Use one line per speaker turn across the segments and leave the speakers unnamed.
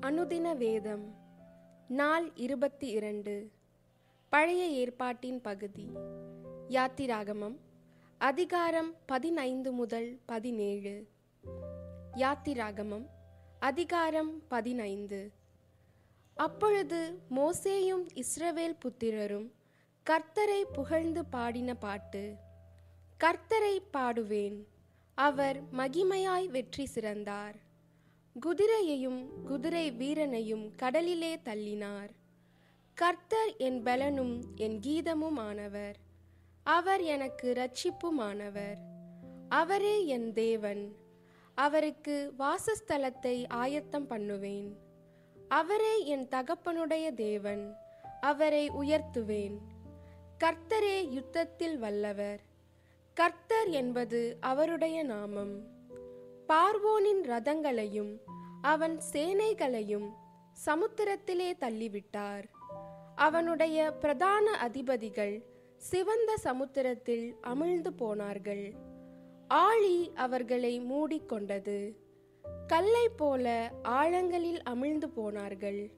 அனுதின வேதம் நாள் இருபத்தி இரண்டு. பழைய ஏற்பாட்டின் பகுதி. யாத்திராகமம் அதிகாரம் பதினைந்து முதல் பதினேழு. யாத்திராகமம் அதிகாரம் பதினைந்து. அப்பொழுது மோசேயும் இஸ்ரவேல் புத்திரரும் கர்த்தரை புகழ்ந்து பாடின பாட்டு கர்த்தரை பாடுவேன் அவர் மகிமையாய் வெற்றி சிறந்தார். குதிரையையும் குதிரை வீரனையும் கடலிலே தள்ளினார். கர்த்தர் என் பலனும் என் கீதமும் ஆனவர் அவர் எனக்கு ரட்சிப்புமானவர் அவரே என் தேவன். அவருக்கு வாசஸ்தலத்தை ஆயத்தம் பண்ணுவேன். அவரே என் தகப்பனுடைய தேவன். அவரை உயர்த்துவேன். கர்த்தரே யுத்தத்தில் வல்லவர். கர்த்தர் என்பது அவருடைய நாமம். பார்வோனின் ரதங்களையும் அவன் சேனைகளையும் சமுத்திரத்திலே தள்ளிவிட்டார். அவனுடைய பிரதான அதிபதிகள் சிவந்த சமுத்திரத்தில் அமிழ்ந்து போனார்கள். ஆழி அவர்களை மூடிக்கொண்டது. கல்லை போல ஆழங்களில் அமிழ்ந்து போனார்கள்.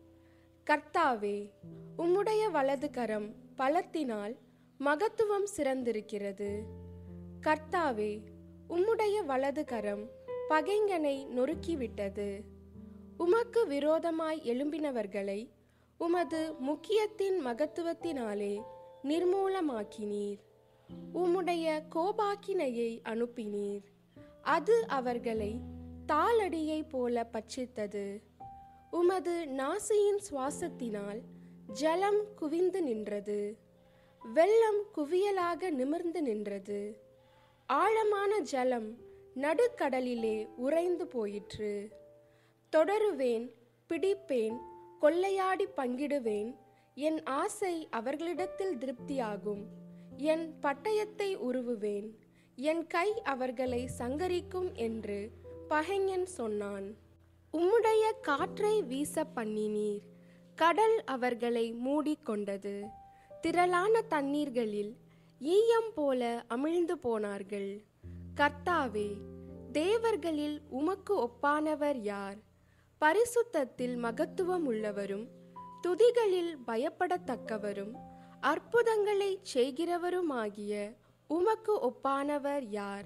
கர்த்தாவே உம்முடைய வலது கரம் பலத்தினால் மகத்துவம் சிறந்திருக்கிறது. கர்த்தாவே உம்முடைய வலது கரம் பகைங்கனை நொறுக்கிவிட்டது. உமக்கு விரோதமாய் எழும்பினவர்களை உமது முக்கியத்தின் மகத்துவத்தினாலே நிர்மூலமாக்கினீர். உம்முடைய கோபாக்கினையை அனுப்பினீர். அது அவர்களை தாளடியை போல பட்சித்தது. உமது நாசியின் சுவாசத்தினால் ஜலம் குவிந்து நின்றது. வெள்ளம் குவியலாக நிமிர்ந்து நின்றது. ஆழமான ஜலம் நடுக்கடலிலே உறைந்து போயிற்று. தொடருவேன் பிடிப்பேன் கொள்ளையாடி பங்கிடுவேன். என் ஆசை அவர்களிடத்தில் திருப்தியாகும். என் பட்டயத்தை உருவுவேன். என் கை அவர்களை சங்கரிக்கும் என்று பகைஞன் சொன்னான். உம்முடைய காற்றை வீச பண்ணினீர். கடல் அவர்களை மூடிக்கொண்டது. திரளான தண்ணீர்களில் ஈயம் போல அமிழ்ந்து போனார்கள். கர்த்தாவே தேவர்களில் உமக்கு ஒப்பானவர் யார்? பரிசுத்தத்தில் மகத்துவம் உள்ளவரும் துதிகளில் பயப்படத்தக்கவரும் அற்புதங்களை செய்கிறவருமாகிய உமக்கு ஒப்பானவர் யார்?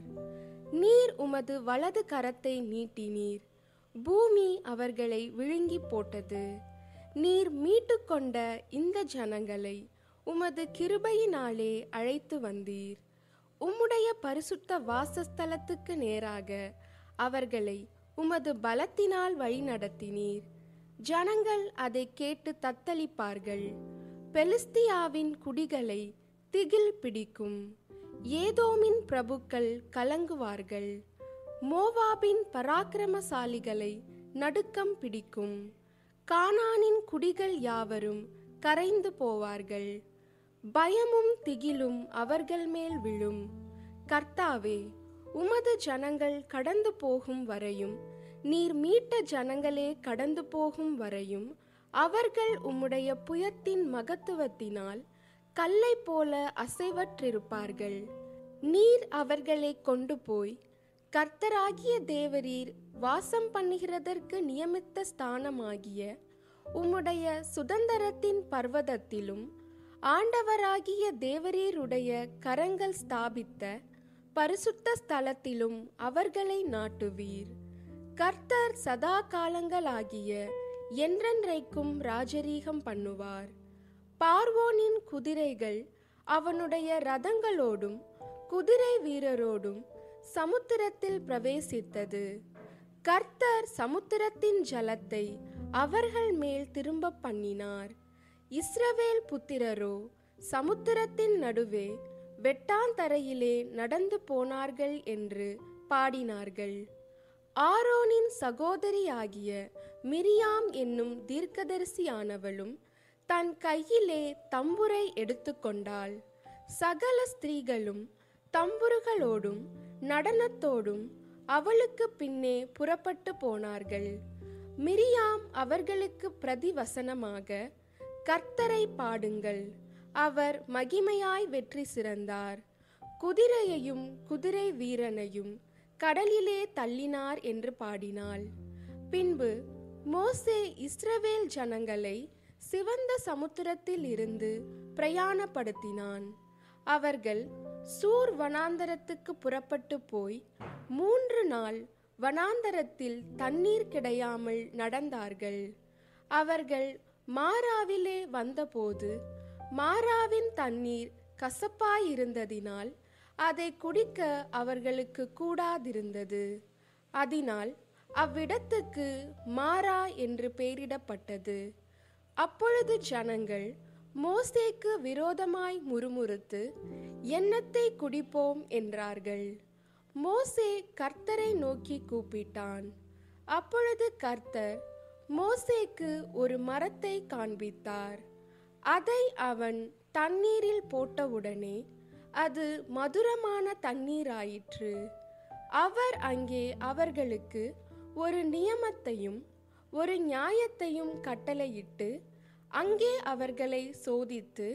நீர் உமது வலது கரத்தை நீட்டினீர் பூமி அவர்களை விழுங்கி போட்டது. நீர் மீட்டுக்கொண்ட இந்த ஜனங்களை உமது கிருபையினாலே அழைத்து வந்தீர். உம்முடைய பரிசுத்த வாசஸ்தலத்துக்கு நேராக அவர்களை உமது பலத்தினால் வழிநடத்தினீர். ஜனங்கள் அதை கேட்டு தத்தளிப்பார்கள். பெலிஸ்தியாவின் குடிகளை திகில் பிடிக்கும். ஏதோமின் பிரபுக்கள் கலங்குவார்கள். மோவாபின் பராக்கிரமசாலிகளை நடுக்கம் பிடிக்கும். கானானின் குடிகள் யாவரும் கரைந்து போவார்கள். பயமும் திகிலும் அவர்கள் மேல் விழும். கர்த்தாவே உமது ஜனங்கள் கடந்து போகும் வரையும் நீர் மீட்ட ஜனங்களே கடந்து போகும் வரையும் அவர்கள் உம்முடைய புயத்தின் மகத்துவத்தினால் கல்லை போல அசைவற்றிருப்பார்கள். நீர் அவர்களை கொண்டு போய் கர்த்தராகிய தேவரீர் வாசம் பண்ணுகிறதற்கு நியமித்த ஸ்தானமாகிய உம்முடைய சுதந்திரத்தின் பர்வதத்திலும் ஆண்டவராகிய தேவரீருடைய கரங்கள் ஸ்தாபித்த பரிசுத்த ஸ்தலத்திலும் அவர்களை நாட்டுவீர். கர்த்தர் சதா காலங்களாகிய என்றென்றைக்கும் ராஜரீகம் பண்ணுவார். பார்வோனின் குதிரைகள் அவனுடைய ரதங்களோடும் குதிரை வீரரோடும் சமுத்திரத்தில் பிரவேசித்தது. கர்த்தர் சமுத்திரத்தின் ஜலத்தை அவர்கள் மேல் திரும்ப பண்ணினார். இஸ்ரவேல் புத்திரரோ சமுத்திரத்தின் நடுவே வெட்டாந்தரையிலே நடந்து போனார்கள் என்று பாடினார்கள். ஆரோனின் சகோதரியாகிய மிரியாம் என்னும் தீர்க்கதரிசியானவளும் தன் கையிலே தம்புரை எடுத்துக்கொண்டாள். சகல ஸ்திரீகளும் தம்புருகளோடும் நடனத்தோடும் அவளுக்கு பின்னே புறப்பட்டு போனார்கள். மிரியாம் அவர்களுக்கு பிரதிவசனமாக கர்த்தரை பாடுங்கள். அவர் மகிமையாய் வெற்றி சிறந்தார். குதிரையையும் குதிரை வீரனையும் கடலிலே தள்ளினார் என்று பாடினாள். பின்பு மோசே இஸ்ரவேல் ஜனங்களை சிவந்த சமுத்திரத்தில் இருந்து பிரயாணப்படுத்தினான். அவர்கள் சூர் வனாந்தரத்துக்கு புறப்பட்டு போய் மூன்று நாள் வனாந்தரத்தில் தண்ணீர் கிடையாமல் நடந்தார்கள். அவர்கள் மாராவிலே வந்தபோது மாராவின் தண்ணீர் கசப்பாயிருந்ததினால் அதை குடிக்க அவர்களுக்கு கூடாதிருந்தது. அதனால் அவ்விடத்துக்கு மாறா என்று பெயரிடப்பட்டது. அப்பொழுது ஜனங்கள் மோசேக்கு விரோதமாய் முறுமுறுத்து எண்ணத்தை குடிப்போம்? என்றார்கள். மோசே கர்த்தரை நோக்கி கூப்பிட்டான். அப்பொழுது கர்த்தர் மோசேக்கு ஒரு மரத்தை காண்பித்தார். அதை அவன் தண்ணீரில் போட்டவுடனே அது மதுரமான தண்ணீராயிற்று. அவர் அங்கே அவர்களுக்கு ஒரு நியமத்தையும் ஒரு நியாயத்தையும் கட்டளையிட்டு அங்கே அவர்களை சோதித்து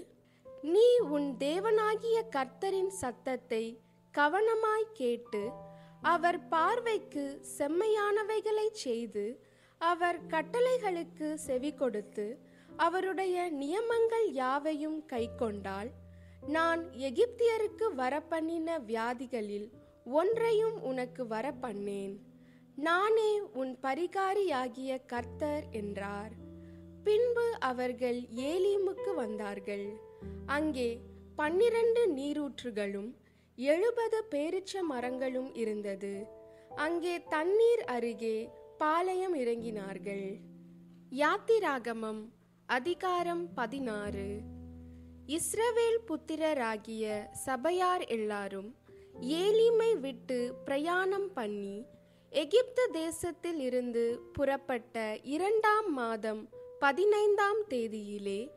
நீ உன் தேவனாகிய கர்த்தரின் சத்தத்தை கவனமாய் கேட்டு அவர் பார்வைக்கு செம்மையானவைகளை செய்து அவர் கட்டளைகளுக்கு செவி கொடுத்து அவருடைய நியமங்கள் யாவையும் கைக்கொண்டால் நான் எகிப்தியருக்கு வரப்பண்ணின வியாதிகளில் ஒன்றையும் உனக்கு வரப்பண்ணேன். நானே உன் பரிகாரியாகிய கர்த்தர் என்றார். பின்பு அவர்கள் ஏலீமுக்கு வந்தார்கள். அங்கே பன்னிரண்டு நீரூற்றுகளும் எழுபது பேரிச்ச மரங்களும் இருந்தது. அங்கே தண்ணீர் அருகே பாளையம் இறங்கினார்கள். யாத்திராகமம் அதிகாரம் பதினாறு. இஸ்ரவேல் புத்திரராகிய சபையார் எல்லாரும் ஏலிமை விட்டு பிரயாணம் பண்ணி எகிப்து தேசத்தில் இருந்து புறப்பட்ட இரண்டாம் மாதம் பதினைந்தாம் தேதியிலே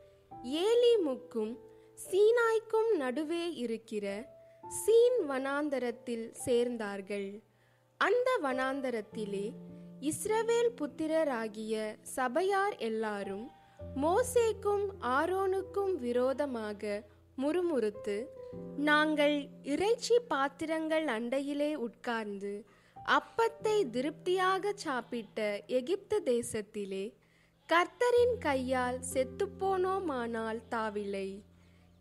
ஏலிமுக்கும் சீனாய்க்கும் நடுவே இருக்கிற சீன் வனாந்தரத்தில் சேர்ந்தார்கள். அந்த வனாந்தரத்திலே இஸ்ரவேல் புத்திரராகிய சபையார் எல்லாரும் மோசேக்கும் ஆரோனுக்கும் விரோதமாக முறுமுறுத்து நாங்கள் இறைச்சி பாத்திரங்கள் அண்டையிலே உட்கார்ந்து அப்பத்தை திருப்தியாக சாப்பிட்ட எகிப்து தேசத்திலே கர்த்தரின் கையால் செத்துப்போனோமானால் தாவிலை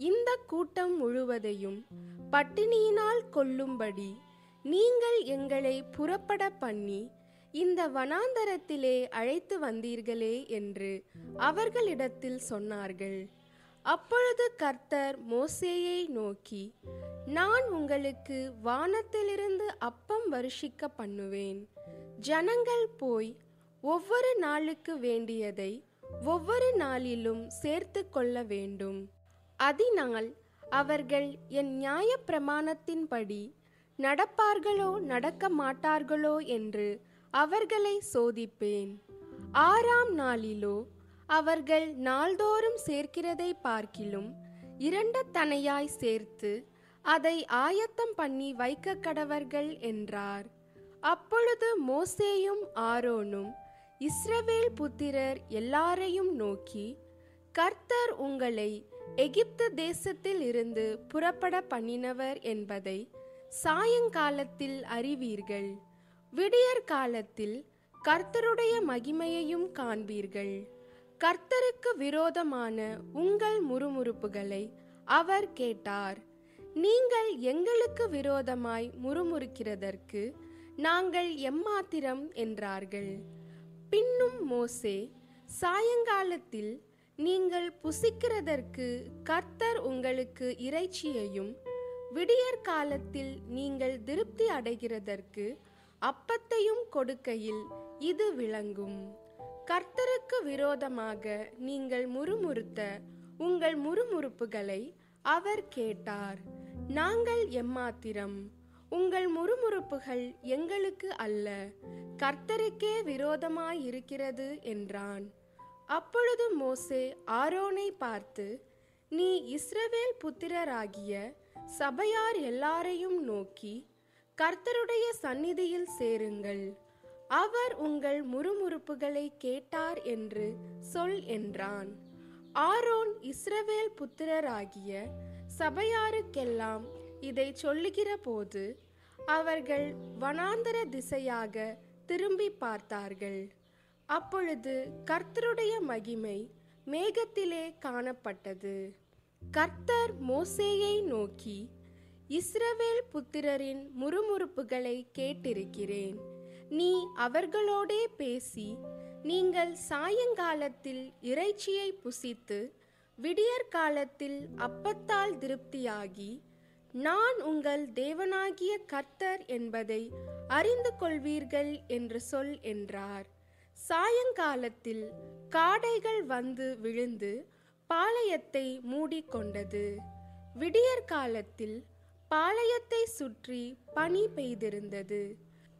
இந்த கூட்டம் முழுவதையும் பட்டினியினால் கொல்லும்படி நீங்கள் எங்களை புறப்பட பண்ணி இந்த வனாந்தரத்திலே அழைத்து வந்தீர்களே என்று அவர்களிடத்தில் சொன்னார்கள். அப்பொழுது கர்த்தர் மோசேயை நோக்கி நான் உங்களுக்கு வானத்திலிருந்து அப்பம் வருஷிக்க பண்ணுவேன். ஜனங்கள் போய் ஒவ்வொரு நாளுக்கு வேண்டியதை ஒவ்வொரு நாளிலும் சேர்த்து கொள்ள வேண்டும். அதனால் அவர்கள் என் நியாய பிரமாணத்தின்படி நடப்பார்களோ நடக்க மாட்டார்களோ என்று அவர்களை சோதிப்பேன். ஆறாம் நாளிலோ அவர்கள் நாள்தோறும் சேர்க்கிறதை பார்க்கிலும் இரண்ட தனையாய் சேர்த்து அதை ஆயத்தம் பண்ணி வைக்க கடவர்கள் என்றார். அப்பொழுது மோசேயும் ஆரோனும் இஸ்ரவேல் புத்திரர் எல்லாரையும் நோக்கி கர்த்தர் உங்களை எகிப்து தேசத்தில் இருந்து புறப்பட பண்ணினவர் என்பதை சாயங்காலத்தில் அறிவீர்கள். விடியற் காலத்தில் கர்த்தருடைய மகிமையையும் காண்பீர்கள். கர்த்தருக்கு விரோதமான உங்கள் முறுமுறுப்புகளை அவர் கேட்டார். நீங்கள் எங்களுக்கு விரோதமாய் முறுமுறுக்கிறதற்கு நாங்கள் எம்மாத்திரம் என்றார்கள். பின்னும் மோசே சாயங்காலத்தில் நீங்கள் புசிக்கிறதற்கு கர்த்தர் உங்களுக்கு இறைச்சியையும் விடியற் காலத்தில் நீங்கள் திருப்தி அடைகிறதற்கு அப்பத்தையும் கொடுக்கையில் இது விளங்கும். கர்த்தருக்கு விரோதமாக நீங்கள் முறுமுறுத்த உங்கள் முறுமுறுப்புகளை அவர் கேட்டார். நாங்கள் எம்மாத்திரம். உங்கள் முறுமுறுப்புகள் எங்களுக்கு அல்ல. கர்த்தருக்கே விரோதமாயிருக்கிறது என்றான். அப்பொழுது மோசே ஆரோனை பார்த்து நீ இஸ்ரவேல் புத்திரராகிய சபையார் எல்லாரையும் நோக்கி கர்த்தருடைய சந்நிதியில் சேருங்கள். அவர் உங்கள் முறுமுறுப்புகளை கேட்டார் என்று சொல் என்றான். ஆரோன் இஸ்ரவேல் புத்திரராகிய சபையாருக்கெல்லாம் இதை சொல்லுகிற போது அவர்கள் வனாந்தர திசையாக திரும்பி பார்த்தார்கள். அப்பொழுது கர்த்தருடைய மகிமை மேகத்திலே காணப்பட்டது. கர்த்தர் மோசேயை நோக்கி இஸ்ரவேல் புத்திரரின் முறுமுறுப்புகளை கேட்டிருக்கிறேன். நீ அவர்களோடே பேசி நீங்கள் சாயங்காலத்தில் இறைச்சியை புசித்து விடியற் காலத்தில் அப்பத்தால் திருப்தியாகி நான் உங்கள் தேவனாகிய கர்த்தர் என்பதை அறிந்து கொள்வீர்கள் என்று சொல் என்றார். சாயங்காலத்தில் காடைகள் வந்து விழுந்து பாளையத்தை மூடிக்கொண்டது. விடியற்காலத்தில் காலத்தில் பாளையத்தை சுற்றி பனி பெய்திருந்தது.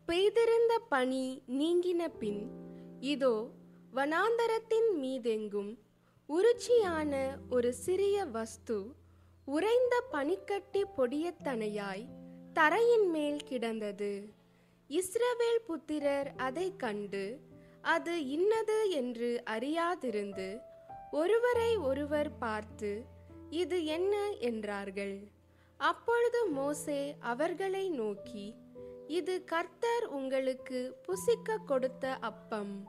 பெய்திருந்த பனி நீங்கின பின் இதோ வனாந்தரத்தின் மீதெங்கும் உருச்சியான ஒரு சிறிய வஸ்து உறைந்த பனிக்கட்டி பொடியத்தனையாய் தரையின் மேல் கிடந்தது. இஸ்ரவேல் புத்திரர் அதை கண்டு அது இன்னது என்று அறியாதிருந்து ஒருவரை ஒருவர் பார்த்து இது என்ன? என்றார்கள். அப்பொழுது மோசே அவர்களை நோக்கி இது கர்த்தர் உங்களுக்கு புசிக்க கொடுத்த அப்பம்.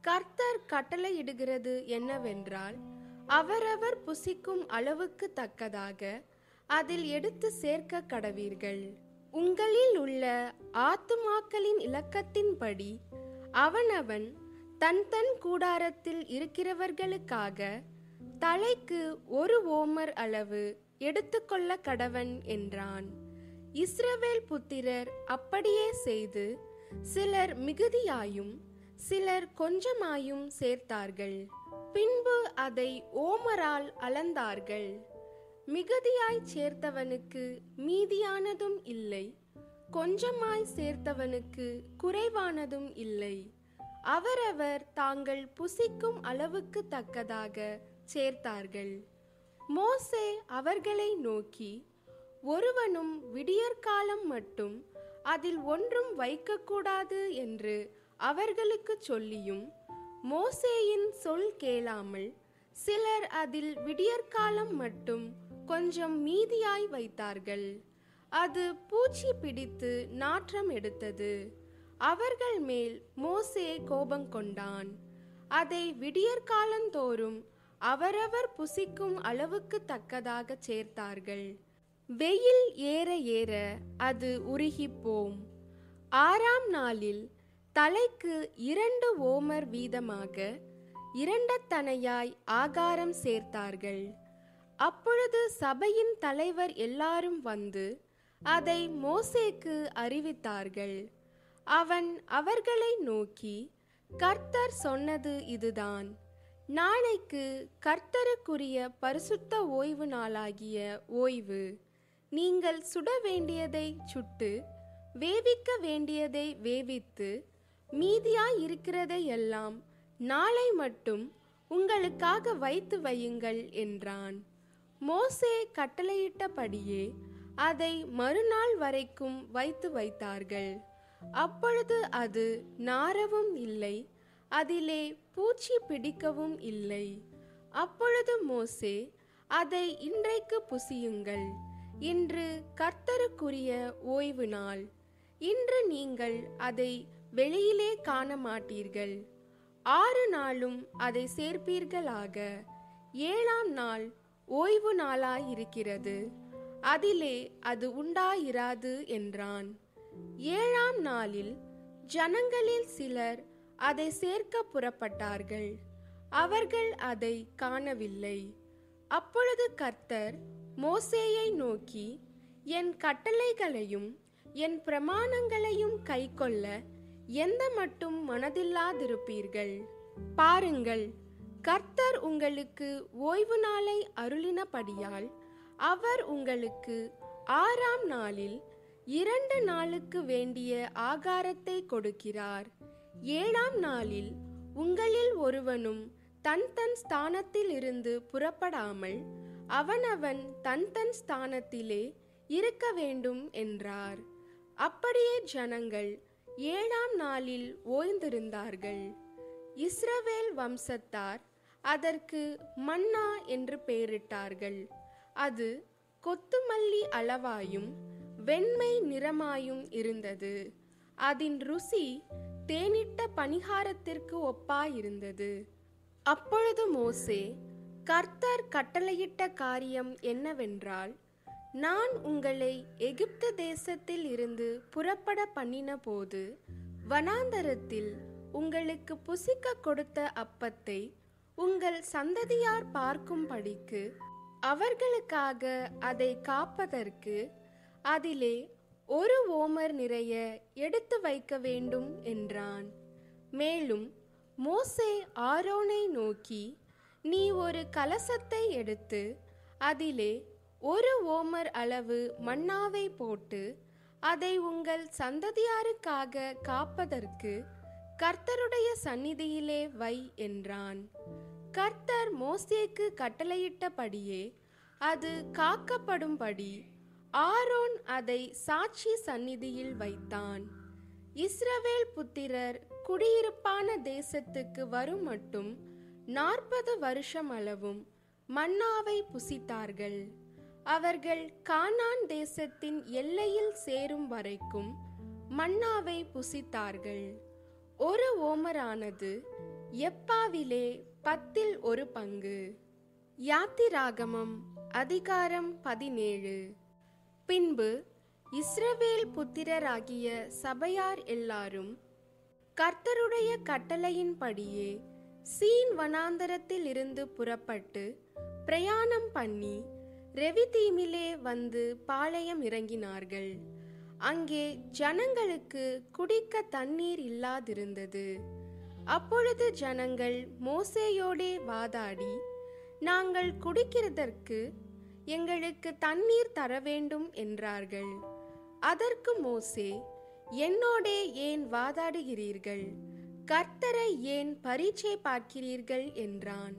கர்த்தர் கட்டளையிடுகிறது என்னவென்றால் அவரவர் புசிக்கும் அளவுக்கு தக்கதாக அதில் எடுத்து சேர்க்க கடவீர்கள். உங்களில் உள்ள ஆத்துமாக்களின் இலக்கத்தின்படி அவனவன் தன் தன் கூடாரத்தில் இருக்கிறவர்களுக்காக தலைக்கு ஒரு ஓமர் அளவு எடுத்துக்கொள்ள கடவன் என்றான். இஸ்ரவேல் புத்திரர் அப்படியே செய்து சிலர் மிகுதியாயும் சிலர் கொஞ்சமாயும் சேர்த்தார்கள். பின்பு அதை ஓமரால் அளந்தார்கள். மிகுதியாய் சேர்த்தவனுக்கு மீதியானதும் இல்லை. கொஞ்சமாய் சேர்த்தவனுக்கு குறைவானதும் இல்லை. அவரவர் தாங்கள் புசிக்கும் அளவுக்கு தக்கதாக சேர்த்தார்கள். மோசே அவர்களை நோக்கி ஒருவனும் விடியற்காலம் மட்டும் அதில் ஒன்றும் வைக்கக்கூடாது என்று அவர்களுக்கு சொல்லியும் மோசேயின் சொல் கேளாமல் சிலர் அதில் விடியற்காலம் மட்டும் கொஞ்சம் மீதியாய் வைத்தார்கள். அது பூச்சி பிடித்து நாற்றம் எடுத்தது. அவர்கள் மேல் மோசே கோபம் கொண்டான். அதை விடியற்காலந்தோறும் அவரவர் புசிக்கும் அளவுக்கு தக்கதாக சேர்த்தார்கள். வெயில் ஏற ஏற அது உருகிப்போம். ஆறாம் நாளில் தலைக்கு இரண்டு ஓமர் வீதமாக இரண்டத்தனையாய் ஆகாரம் சேர்த்தார்கள். அப்பொழுது சபையின் தலைவர் எல்லாரும் வந்து அதை மோசேக்கு அறிவித்தார்கள். அவன் அவர்களை நோக்கி கர்த்தர் சொன்னது இதுதான். நாளைக்கு கர்த்தருக்குரிய பரிசுத்த ஓய்வு நாளாகிய ஓய்வு. நீங்கள் சுட வேண்டியதை சுட்டு வேவிக்க வேண்டியதை வேவித்து மீதியாய் இருக்கிறதை எல்லாம் நாளை மட்டும் உங்களுக்காக வைத்து வையுங்கள் என்றான். மோசே கட்டளையிட்டபடியே அதை மறுநாள் வரைக்கும் வைத்து வைத்தார்கள். அப்பொழுது அது நாரவும் இல்லை அதிலே பூச்சி பிடிக்கவும் இல்லை. அப்பொழுது மோசே அதை இன்றைக்கு புசியுங்கள். இன்று கர்த்தருக்குரிய ஓய்வு நாள். இன்று நீங்கள் அதை வெளியிலே காண மாட்டீர்கள் ஆறு நாளும் அதை சேர்ப்பீர்களாக. ஏழாம் நாள் ஓய்வு நாளாயிருக்கிறது. அதிலே அது உண்டாயிராது என்றான். ஏழாம் நாளில் ஜனங்களில் சிலர் அதை சேர்க்க புறப்பட்டார்கள். அவர்கள் அதை காணவில்லை. அப்பொழுது கர்த்தர் மோசேயை நோக்கி என் கட்டளைகளையும் என் பிரமாணங்களையும் கைக்கொள்ள எந்த மட்டும் மனதில்லாதிருப்பீர்கள்? பாருங்கள் கர்த்தர் உங்களுக்கு ஓய்வு நாளை அருளினபடியால் அவர் உங்களுக்கு ஆறாம் நாளில் இரண்டு நாளுக்கு வேண்டிய ஆகாரத்தை கொடுக்கிறார். ஏழாம் நாளில் உங்களில் ஒருவனும் தன் தன் ஸ்தானத்தில் இருந்து புறப்படாமல் அவனவன் தன் தன் ஸ்தானத்திலே இருக்க வேண்டும் என்றார். அப்படியே ஜனங்கள் ஏழாம் நாளில் ஓய்ந்திருந்தார்கள். இஸ்ரவேல் வம்சத்தார் அதற்கு மன்னா என்று பெயரிட்டார்கள். அது கொத்துமல்லி அளவாயும் வெண்மை நிறமாயும் இருந்தது. அதன் ருசி தேனிட்ட பணிகாரத்திற்கு ஒப்பாயிருந்தது. அப்பொழுது மோசே கர்த்தர் கட்டளையிட்ட காரியம் என்னவென்றால் நான் உங்களை எகிப்து தேசத்தில் இருந்து புறப்பட பண்ணின போது வனாந்தரத்தில் உங்களுக்கு புசிக்க கொடுத்த அப்பத்தை உங்கள் சந்ததியார் பார்க்கும்படிக்கு அவர்களுக்காக அதை காப்பதற்கு அதிலே ஒரு ஓமர் நிறைய எடுத்து வைக்க வேண்டும் என்றான். மேலும் மோசே ஆரோனை நோக்கி நீ ஒரு கலசத்தை எடுத்து அதிலே ஒரு ஓமர் அளவு மண்ணாவை போட்டு அதை உங்கள் சந்ததியாருக்காக காப்பதற்கு கர்த்தருடைய சந்நிதியிலே வை என்றான். கர்த்தர் மோசேக்கு கட்டளையிட்டபடியே அது காக்கப்படும்படி ஆரோன் அதை சாட்சி சந்நிதியில் வைத்தான். இஸ்ரவேல் புத்திரர் குடியிருப்பான தேசத்துக்கு வரும் மட்டும் நாற்பது வருஷம் அளவும் மன்னாவை புசித்தார்கள். அவர்கள் கானான் தேசத்தின் எல்லையில் சேரும் வரைக்கும் மன்னாவை புசித்தார்கள். ஒரு ஓமரானது எப்பாவிலே பத்தில் ஒரு பங்கு. யாத்திராகமம் அதிகாரம் பதினேழு. பின்பு இஸ்ரவேல் புத்திரராகிய சபையார் எல்லாரும் கர்த்தருடைய கட்டளையின்படியே சீன் வனாந்தரத்தில் இருந்து புறப்பட்டு பிரயாணம் பண்ணி ரெவிதீமிலே வந்து பாளையம் இறங்கினார்கள். அங்கே ஜனங்களுக்கு குடிக்க தண்ணீர் இல்லாதிருந்தது. அப்பொழுது ஜனங்கள் மோசேயோடே வாதாடி நாங்கள் குடிக்கிறதற்கு எங்களுக்கு தண்ணீர் தர வேண்டும் என்றார்கள். அதற்கு மோசே என்னோடே ஏன் வாதாடுகிறீர்கள்? கர்த்தரை ஏன் பரீட்சை பார்க்கிறீர்கள்? என்றான்.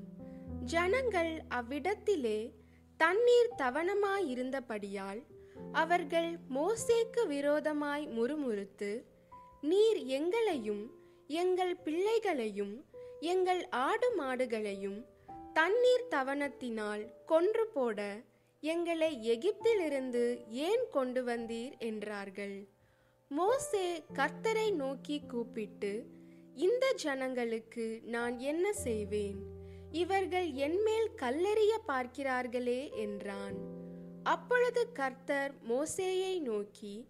ஜனங்கள் அவ்விடத்திலே தண்ணீர் தவணமாயிருந்தபடியால் அவர்கள் மோசேக்கு விரோதமாய் முறுமுறுத்து நீர் எங்களையும் எங்கள் பிள்ளைகளையும் எங்கள் ஆடு மாடுகளையும் தண்ணீர் தவணத்தினால் கொன்று போட எங்களை எகிப்திலிருந்து ஏன் கொண்டு வந்தீர்? என்றார்கள். மோசே கர்த்தரை நோக்கி கூப்பிட்டு இந்த ஜனங்களுக்கு நான் என்ன செய்வேன்? இவர்கள் என்மேல் கல்லெறிய பார்க்கிறார்களே என்றான். அப்பொழுது கர்த்தர் மோசேயை நோக்கி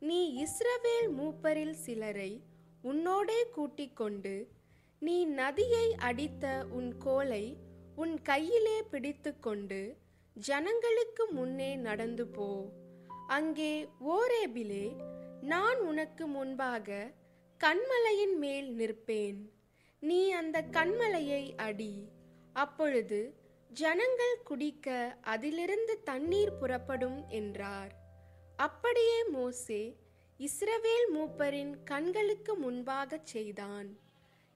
நீ இஸ்ரவேல் மூப்பரில் சிலரை உன்னோடே கூட்டிக் கொண்டு நீ நதியை அடித்த உன் கோலை உன் கையிலே பிடித்துக்கொண்டு ஜனங்களுக்கு முன்னே நடந்து போ. அங்கே ஓரேபிலே நான் உனக்கு முன்பாக கண்மலையின் மேல் நிற்பேன். நீ அந்த கண்மலையை அடி. அப்பொழுது ஜனங்கள் குடிக்க அதிலிருந்து தண்ணீர் புறப்படும் என்றார். அப்படியே மோசே இஸ்ரவேல் மூப்பரின் கண்களுக்கு முன்பாகச் செய்தான்.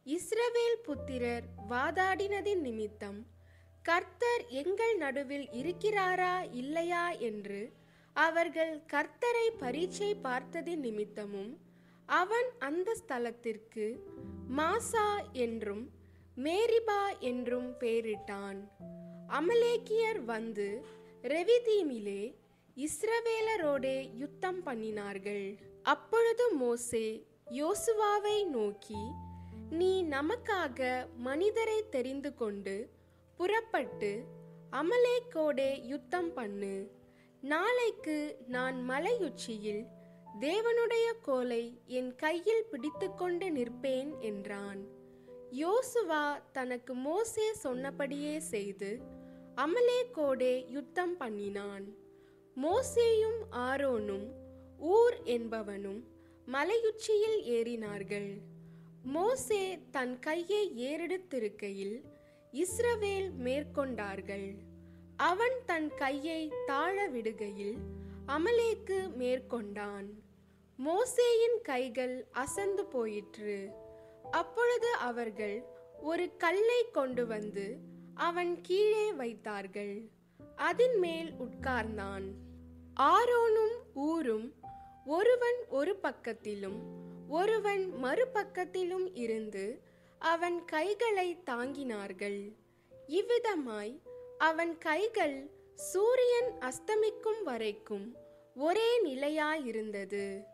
இஸ்ரவேல் புத்திரர் வாதாடினதின் நிமித்தம் கர்த்தர் எங்கள் நடுவில் இருக்கிறாரா இல்லையா என்று அவர்கள் கர்த்தரை பரீட்சை பார்த்ததின் நிமித்தமும் அவன் அந்த ஸ்தலத்திற்கு மாசா என்றும் மேரிபா என்றும் பெயரிட்டான். அமலேக்கியர் வந்து ரெவிதீமிலே இஸ்ரவேலரோடே யுத்தம் பண்ணினார்கள். அப்பொழுது மோசே யோசுவாவை நோக்கி நீ நமக்காக மனிதரை தெரிந்து கொண்டு புறப்பட்டு அமலேக்கோடே யுத்தம் பண்ணு. நாளைக்கு நான் மலையுச்சியில் தேவனுடைய கோலை என் கையில் பிடித்துக்கொண்டு நிற்பேன் என்றான். யோசுவா தனக்கு மோசே சொன்னபடியே செய்து அமலேக்கோடே யுத்தம் பண்ணினான். மோசேயும் ஆரோனும் ஊர் என்பவனும் மலையுச்சியில் ஏறினார்கள். மோசே தன் கையை ஏறெடுத்திருக்கையில் இஸ்ரவேல் மேற்கொண்டார்கள். அவன் தன் கையை தாழ விடுகையில் அமலேக்கு மேற்கொண்டான். மோசேயின் கைகள் அசந்து போயிற்று. அப்பொழுது அவர்கள் ஒரு கல்லை கொண்டு வந்து அவன் கீழே வைத்தார்கள். அதன் மேல் உட்கார்ந்தான். ஆரோனும் ஊரும் ஒருவன் ஒரு பக்கத்திலும் ஒருவன் மறுபக்கத்திலும் இருந்து அவன் கைகளை தாங்கினார்கள். இவ்விதமாய் அவன் கைகள் சூரியன் அஸ்தமிக்கும் வரைக்கும் ஒரே நிலையாயிருந்தது.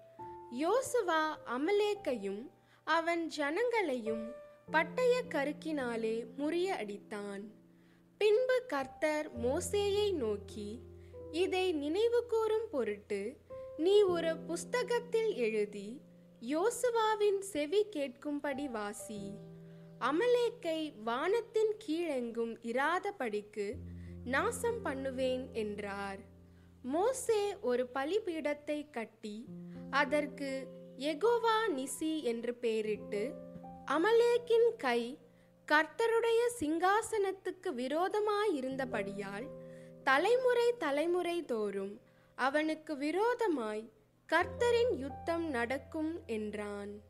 யோசுவா அமலேக்கையும் அவன் ஜனங்களையும் பட்டய கருக்கினாலே முறிய அடித்தான். பின்பு கர்த்தர் மோசேயை நோக்கி இதை நினைவுகூறும் பொருட்டு நீ ஒரு புஸ்தகத்தில் எழுதி யோசுவாவின் செவி கேட்கும்படி வாசி. அமலேக்கை வானத்தின் கீழெங்கும் இராதபடிக்கு நாசம் பண்ணுவேன் என்றார். மோசே ஒரு பலிபீடத்தை கட்டி அதற்கு எகோவா நிசி என்று பெயரிட்டு அமலேக்கின் கை கர்த்தருடைய சிங்காசனத்துக்கு விரோதமாயிருந்தபடியால் தலைமுறை தலைமுறை தோறும் அவனுக்கு விரோதமாய் கர்த்தரின் யுத்தம் நடக்கும் என்றான்.